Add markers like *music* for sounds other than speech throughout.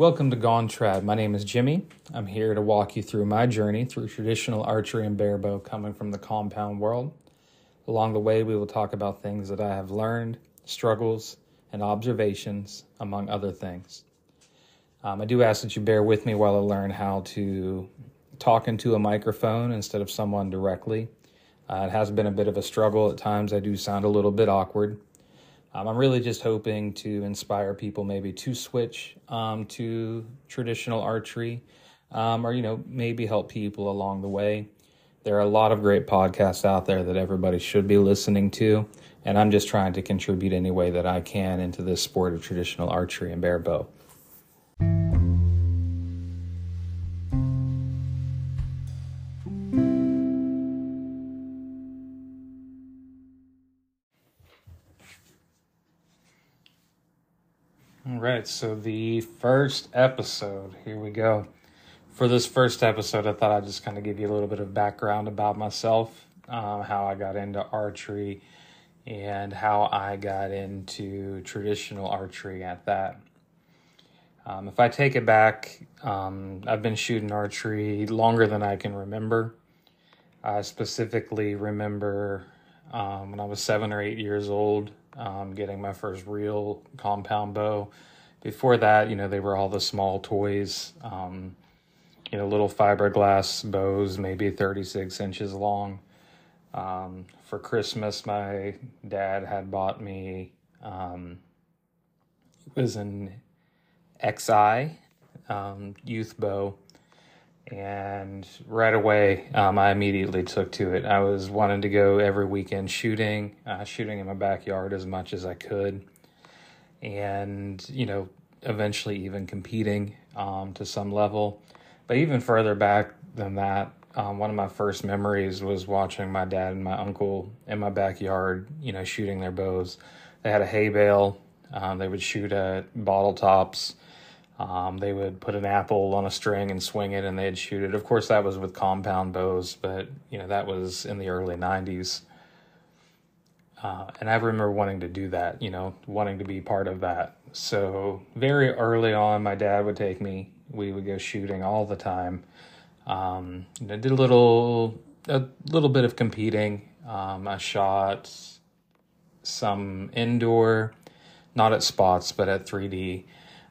Welcome to Gone Trad. My name is Jimmy. I'm here to walk you through my journey through traditional archery and barebow coming from the compound world. Along the way, we will talk about things that I have learned, struggles, and observations, among other things. Um, I do ask that you bear with me while I learn how to talk into a microphone instead of someone directly. Uh, it has been a bit of a struggle at times. I do sound a little bit awkward. Um, I'm really just hoping to inspire people maybe to switch um, to traditional archery um, or, you know, maybe help people along the way. There are a lot of great podcasts out there that everybody should be listening to, and I'm just trying to contribute any way that I can into this sport of traditional archery and barebow. All right, so the first episode, here we go. For this first episode, I thought I'd just kind of give you a little bit of background about myself, um, how I got into archery, and how I got into traditional archery at that. Um, if I take it back, um, I've been shooting archery longer than I can remember. I specifically remember um, when I was seven or eight years old um, getting my first real compound bow. Before that, you know, they were all the small toys, um, you know, little fiberglass bows, maybe 36 inches long. Um, for Christmas, my dad had bought me, um, it was an XI um, youth bow. And right away um, i immediately took to it. I was wanting to go every weekend shooting uh, shooting in my backyard as much as i could and you know eventually even competing um, to some level but even further back than that um, one of my first memories was watching my dad and my uncle in my backyard you know shooting their bows they had a hay bale um, they would shoot at bottle tops um, they would put an apple on a string and swing it, and they'd shoot it. Of course, that was with compound bows, but you know that was in the early '90s. Uh, and I remember wanting to do that, you know, wanting to be part of that. So very early on, my dad would take me. We would go shooting all the time. Um, I did a little, a little bit of competing. Um, I shot some indoor, not at spots, but at 3D.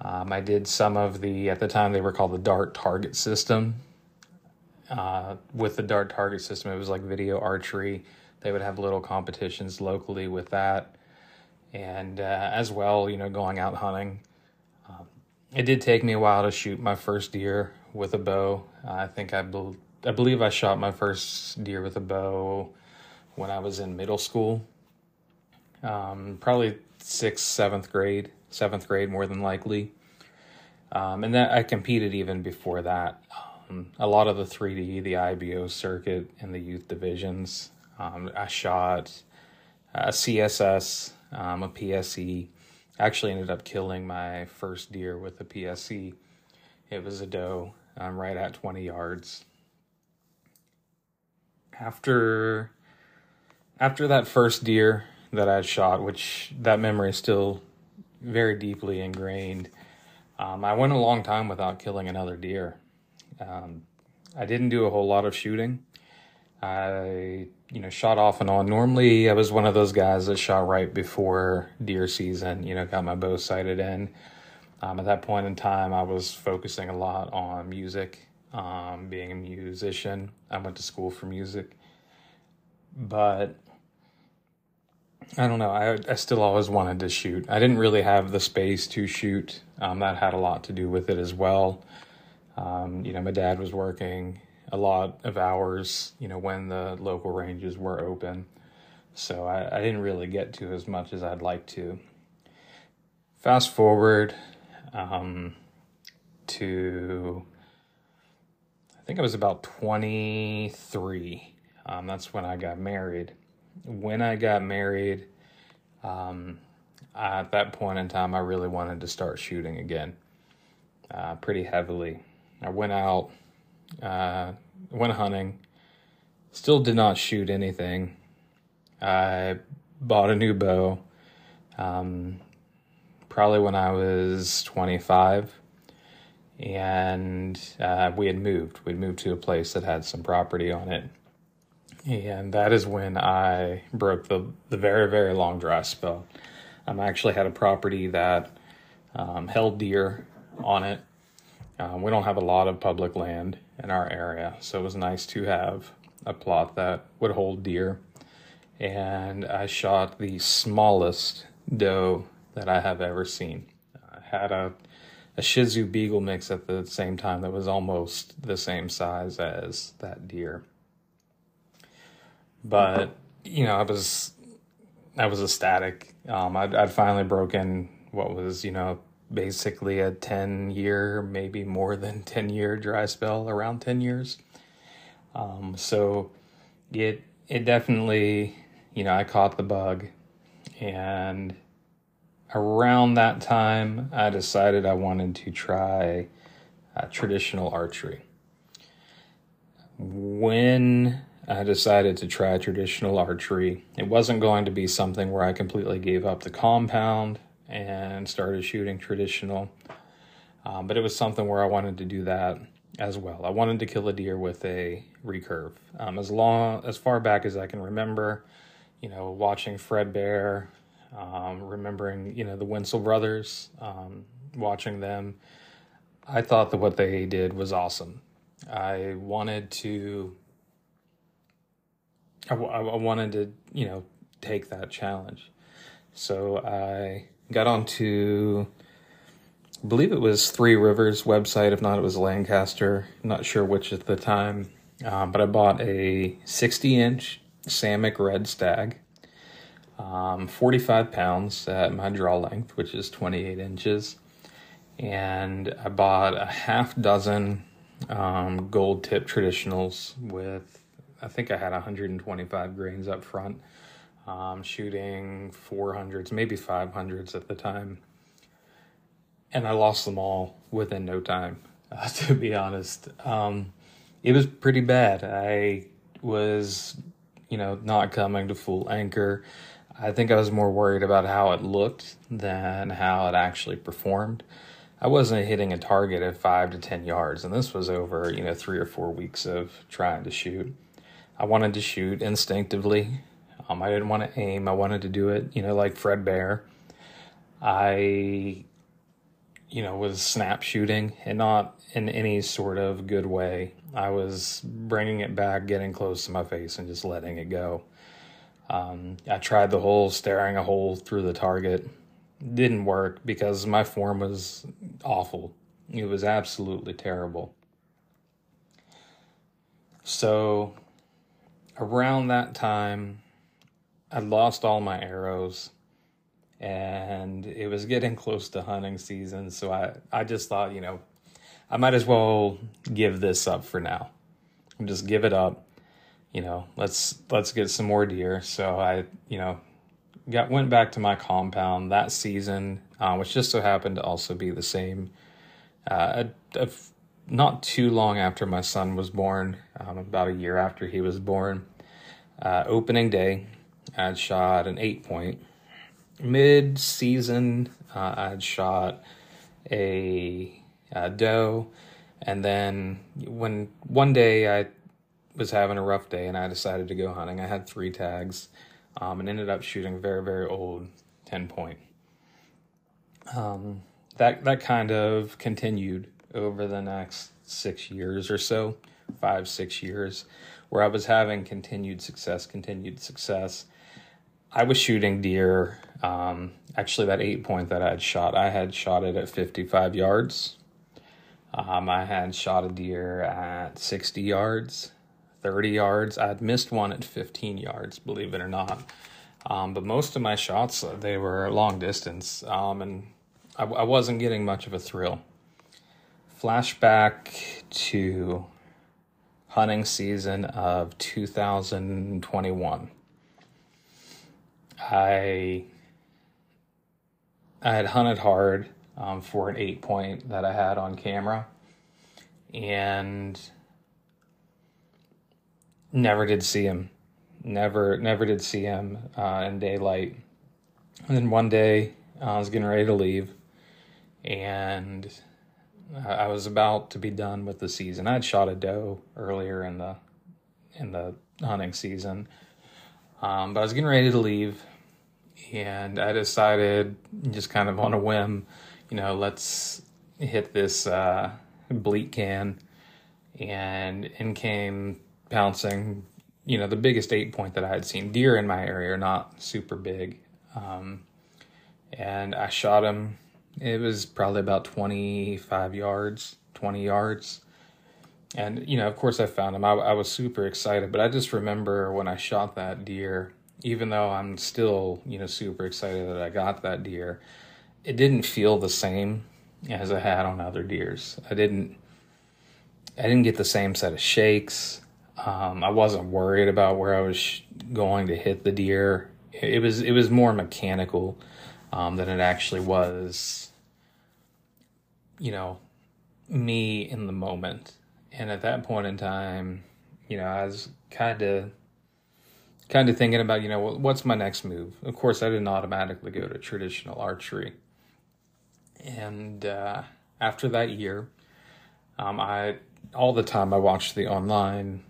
Um, I did some of the, at the time they were called the Dart Target System. Uh, with the Dart Target System, it was like video archery. They would have little competitions locally with that. And uh, as well, you know, going out hunting. Um, it did take me a while to shoot my first deer with a bow. I think I, be- I believe I shot my first deer with a bow when I was in middle school. Um, probably sixth, seventh grade, seventh grade more than likely. Um, and then I competed even before that. Um, a lot of the 3D, the IBO circuit, and the youth divisions. Um, I shot a CSS, um, a PSE. I actually ended up killing my first deer with a PSE. It was a doe, um, right at 20 yards. After after that first deer that I shot, which that memory is still very deeply ingrained. Um, I went a long time without killing another deer. Um, I didn't do a whole lot of shooting. I, you know, shot off and on. Normally, I was one of those guys that shot right before deer season. You know, got my bow sighted in. Um, at that point in time, I was focusing a lot on music, um, being a musician. I went to school for music, but I don't know. I I still always wanted to shoot. I didn't really have the space to shoot. Um, that had a lot to do with it as well. Um, you know, my dad was working a lot of hours. You know, when the local ranges were open, so I, I didn't really get to as much as I'd like to. Fast forward um, to, I think I was about twenty three. Um, that's when I got married when I got married, um, at that point in time, I really wanted to start shooting again, uh, pretty heavily. I went out, uh, went hunting, still did not shoot anything. I bought a new bow, um, probably when I was 25. and uh, we had moved. We'd moved to a place that had some property on it, and that is when I broke the the very very long dry spell. Um, I actually had a property that um, held deer on it. Um, we don't have a lot of public land in our area, so it was nice to have a plot that would hold deer. And I shot the smallest doe that I have ever seen. I had a a Shih Tzu Beagle mix at the same time that was almost the same size as that deer. But you know, I was I was ecstatic. Um, I'd, I'd finally broken what was you know basically a ten year, maybe more than *laughs* ten year dry spell, around ten years. Um, so it it definitely you know I caught the bug, and around that time, I decided I wanted to try uh, traditional archery. When I decided to try traditional archery, it wasn't going to be something where I completely gave up the compound and started shooting traditional, um, but it was something where I wanted to do that as well. I wanted to kill a deer with a recurve. Um, as long as far back as I can remember, you know, watching Fred Bear, um, remembering you know the Wensel brothers, um, watching them, I thought that what they did was awesome. I wanted to. I, I wanted to you know take that challenge, so I got onto. I believe it was Three Rivers website. If not, it was Lancaster. Not sure which at the time. Um, but I bought a 60 inch Samick Red Stag um, 45 pounds at my draw length, which is 28 inches. And I bought a half dozen um, gold tip traditionals with, I think I had 125 grains up front, um, shooting 400s, maybe 500s at the time. And I lost them all within no time, *laughs* uh, to be honest. Um, it was pretty bad. I was, you know, not coming to full anchor. I think I was more worried about how it looked than how it actually performed. I wasn't hitting a target at five to 10 yards, and this was over, you know, three or four weeks of trying to shoot. I wanted to shoot instinctively. Um, I didn't want to aim. I wanted to do it, you know, like Fred Bear. I, you know, was snap shooting and not in any sort of good way. I was bringing it back, getting close to my face, and just letting it go. Um, I tried the whole staring a hole through the target. Didn't work because my form was awful. It was absolutely terrible. So, around that time, I lost all my arrows and it was getting close to hunting season. So, I, I just thought, you know, I might as well give this up for now. Just give it up you know, let's let's get some more deer. So I, you know, got went back to my compound that season, uh, which just so happened to also be the same. Uh, a, not too long after my son was born, um, about a year after he was born, uh, opening day, I'd shot an eight point. Mid season, uh, I'd shot a, a doe, and then when one day I was having a rough day and I decided to go hunting. I had three tags um, and ended up shooting a very, very old 10 point. Um, that, that kind of continued over the next six years or so, five, six years, where I was having continued success, continued success. I was shooting deer. Um, actually, that eight point that I had shot, I had shot it at 55 yards. Um, I had shot a deer at 60 yards 30 yards. I'd missed one at 15 yards, believe it or not. Um, but most of my shots, uh, they were long distance, um, and I, I wasn't getting much of a thrill. Flashback to hunting season of 2021. I I had hunted hard um, for an eight point that I had on camera, and never did see him. Never, never did see him uh, in daylight. And then one day, uh, I was getting ready to leave, and I was about to be done with the season. I'd shot a doe earlier in the in the hunting season, um, but I was getting ready to leave, and I decided just kind of on a whim, you know, let's hit this uh, bleat can, and in came pouncing, you know, the biggest eight point that I had seen. Deer in my area are not super big, um, and I shot him it was probably about 25 yards, 20 yards. And, you know, of course I found him. I, I was super excited, but I just remember when I shot that deer, even though I'm still, you know, super excited that I got that deer, it didn't feel the same as I had on other deers. I didn't, I didn't get the same set of shakes. Um, I wasn't worried about where I was sh- going to hit the deer. It was, it was more mechanical um, than it actually was, you know, me in the moment. And at that point in time, you know, I was kind of kind of thinking about, you know, what's my next move? Of course, I didn't automatically go to traditional archery. And uh, after that year, um, I all the time I watched the online,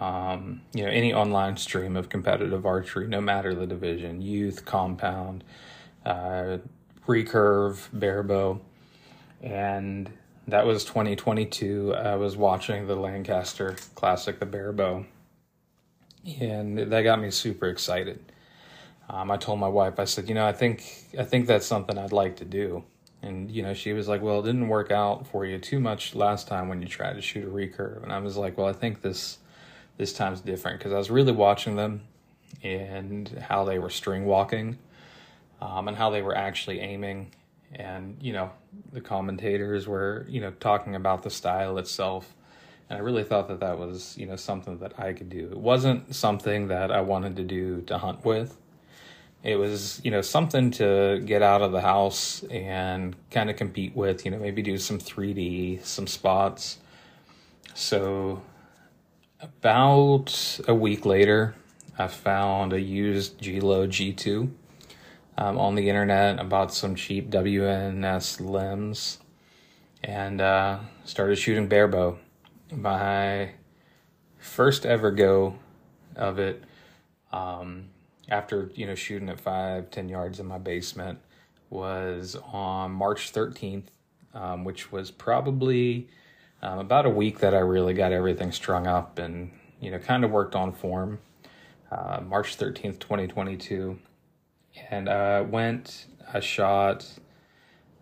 um, you know, any online stream of competitive archery, no matter the division, youth, compound, uh, recurve, barebow, and that was 2022. I was watching the Lancaster Classic, the barebow, and that got me super excited. Um, I told my wife, I said, you know, I think I think that's something I'd like to do. And you know, she was like, "Well, it didn't work out for you too much last time when you tried to shoot a recurve." And I was like, "Well, I think this this time's different because I was really watching them and how they were string walking um, and how they were actually aiming. And, you know, the commentators were, you know, talking about the style itself. And I really thought that that was, you know, something that I could do. It wasn't something that I wanted to do to hunt with. It was, you know, something to get out of the house and kind of compete with, you know, maybe do some 3D, some spots. So about a week later, I found a used Gillo G2 um, on the internet I bought some cheap WNS limbs and uh, started shooting barebow. My first ever go of it um, after you know shooting at five ten yards in my basement was on March 13th, um, which was probably um, about a week that I really got everything strung up and you know kind of worked on form. Uh, March 13th, 2022 and I went, I shot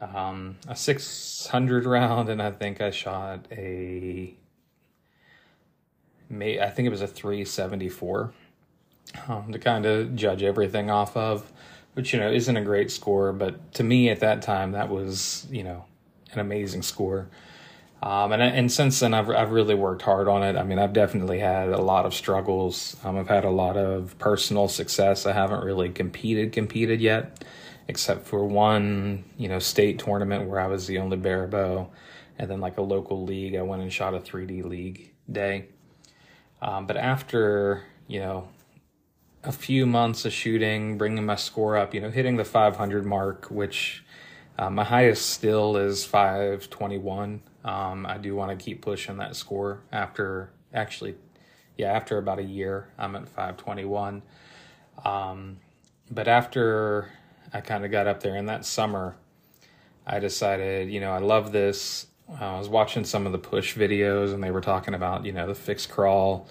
um, a 600 round, and I think I shot a, may I think it was a 374 um, to kind of judge everything off of, which you know isn't a great score, but to me at that time that was you know an amazing score. Um, and and since then, I've I've really worked hard on it. I mean, I've definitely had a lot of struggles. Um, I've had a lot of personal success. I haven't really competed competed yet, except for one, you know, state tournament where I was the only barebow, and then like a local league. I went and shot a 3D league day. Um, but after you know a few months of shooting, bringing my score up, you know, hitting the 500 mark, which uh, my highest still is 521. Um, I do want to keep pushing that score after actually, yeah, after about a year, I'm at 521. Um, but after I kind of got up there in that summer, I decided, you know, I love this. Uh, I was watching some of the push videos and they were talking about, you know, the fixed crawl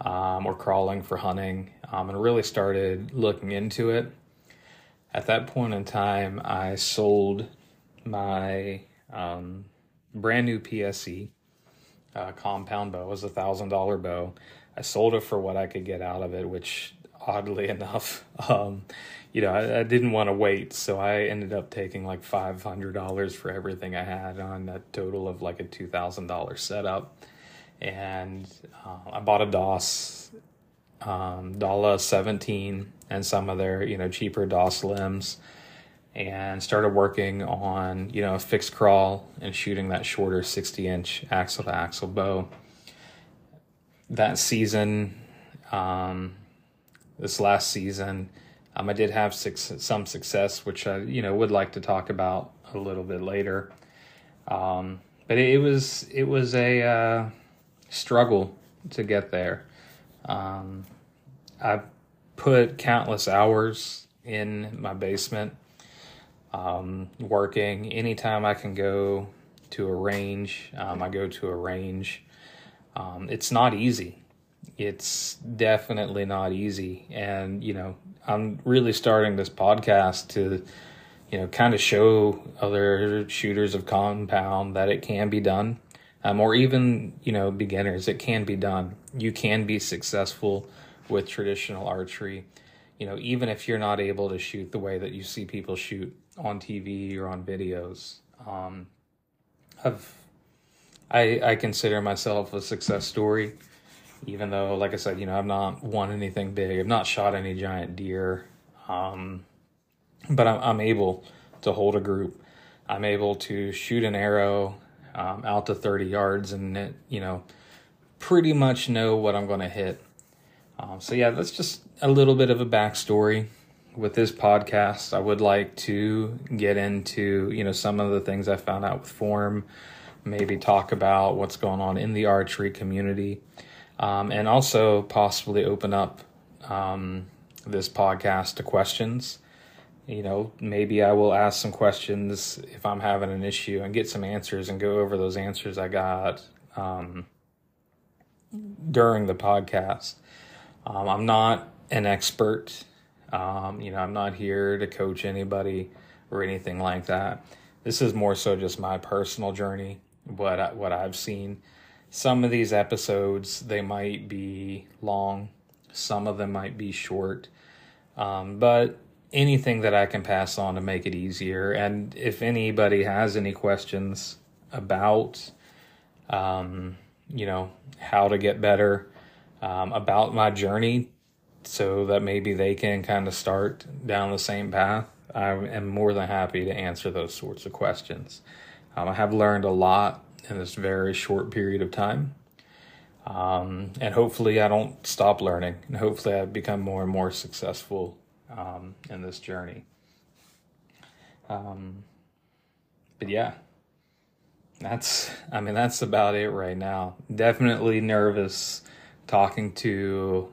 um, or crawling for hunting um, and really started looking into it at that point in time, I sold my um, brand new PSE uh, compound bow. It was a thousand dollar bow. I sold it for what I could get out of it, which oddly *laughs* enough, um, you know, I, I didn't want to wait, so I ended up taking like five hundred dollars for everything I had on a total of like a two thousand dollar setup, and uh, I bought a DAS um, Dala seventeen and some of their you know cheaper DAS limbs and started working on you know a fixed crawl and shooting that shorter 60 inch axle to axle bow. That season um, this last season um, i did have six, some success which i you know would like to talk about a little bit later um, but it, was it was a uh, struggle to get there. Um, I put countless hours in my basement, um, working. Anytime I can go to a range, um, I go to a range. Um, it's not easy. It's definitely not easy. And, you know, I'm really starting this podcast to, you know, kind of show other shooters of compound that it can be done. Um, or even, you know, beginners, it can be done. You can be successful with traditional archery. You know, even if you're not able to shoot the way that you see people shoot on TV or on videos. Um, I've, I, I consider myself a success story, even though, like I said, you know, I've not won anything big. I've not shot any giant deer. Um, but I'm, I'm able to hold a group. I'm able to shoot an arrow um, out to 30 yards and, it, you know, pretty much know what I'm going to hit. Um, so yeah, that's just a little bit of a backstory with this podcast. I would like to get into you know some of the things I found out with form, maybe talk about what's going on in the archery community, um, and also possibly open up um, this podcast to questions. You know, maybe I will ask some questions if I'm having an issue and get some answers and go over those answers I got um, during the podcast. Um, I'm not an expert. Um, you know, I'm not here to coach anybody or anything like that. This is more so just my personal journey, what I, what I've seen. Some of these episodes they might be long, some of them might be short, um, but anything that I can pass on to make it easier. And if anybody has any questions about, um, you know, how to get better, um, about my journey so that maybe they can kind of start down the same path, I am more than happy to answer those sorts of questions. Um, I have learned a lot in this very short period of time. Um, and hopefully, I don't stop learning, and hopefully, I become more and more successful um, in this journey. Um, but yeah, that's, I mean, that's about it right now. Definitely nervous talking to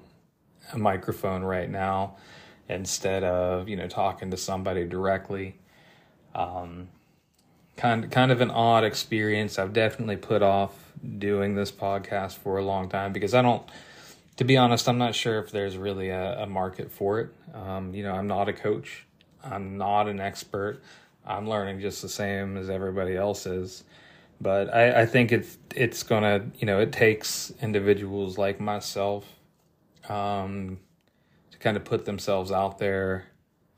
a microphone right now instead of you know talking to somebody directly um, kind kind of an odd experience i've definitely put off doing this podcast for a long time because i don't to be honest i'm not sure if there's really a, a market for it. Um, you know i'm not a coach. I'm not an expert. I'm learning just the same as everybody else is. But I, I think it's it's gonna you know it takes individuals like myself um, to kind of put themselves out there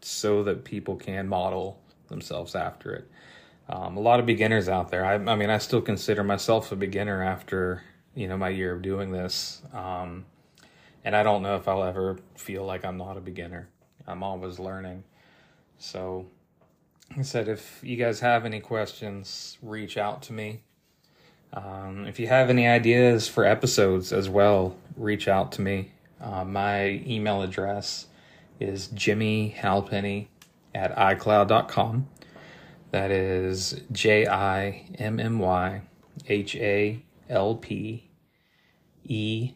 so that people can model themselves after it. Um, a lot of beginners out there. I, I, mean, I still consider myself a beginner after you know my year of doing this, um, and I don't know if I'll ever feel like I'm not a beginner. I'm always learning. So I said, if you guys have any questions, reach out to me. Um, if you have any ideas for episodes as well, reach out to me. Uh, my email address is Jimmy Halpenny at iCloud.com. That is J I M M Y H A L P E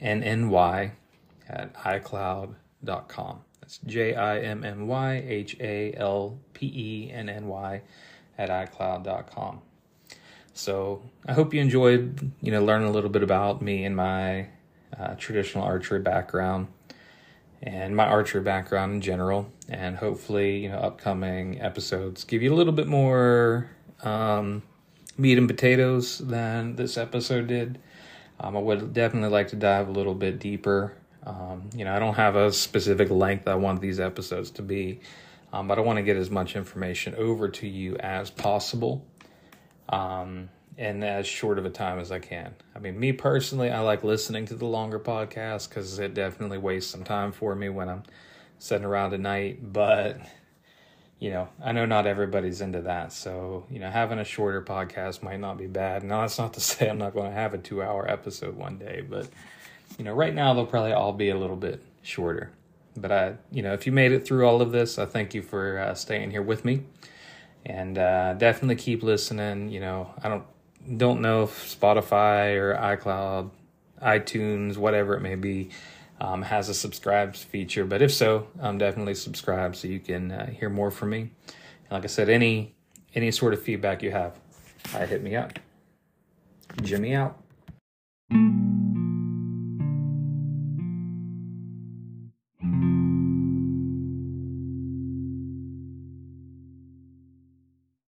N N Y at iCloud.com. That's J I M M Y H A L P E N N Y at iCloud.com. So I hope you enjoyed, you know, learning a little bit about me and my uh, traditional archery background and my archery background in general. And hopefully, you know, upcoming episodes give you a little bit more um, meat and potatoes than this episode did. Um, I would definitely like to dive a little bit deeper um, you know, I don't have a specific length I want these episodes to be, um, but I want to get as much information over to you as possible um, in as short of a time as I can. I mean, me personally, I like listening to the longer podcasts because it definitely wastes some time for me when I'm sitting around at night, but. You know, I know not everybody's into that. So, you know, having a shorter podcast might not be bad. Now, that's not to *laughs* say I'm not going to have a two hour episode one day, but you know, right now they'll probably all be a little bit shorter. But I, you know, if you made it through all of this, I thank you for uh, staying here with me, and uh, definitely keep listening. You know, I don't don't know if Spotify or iCloud, iTunes, whatever it may be, um, has a subscribe feature. But if so, um, definitely subscribe so you can uh, hear more from me. And like I said, any any sort of feedback you have, uh, hit me up. Jimmy out.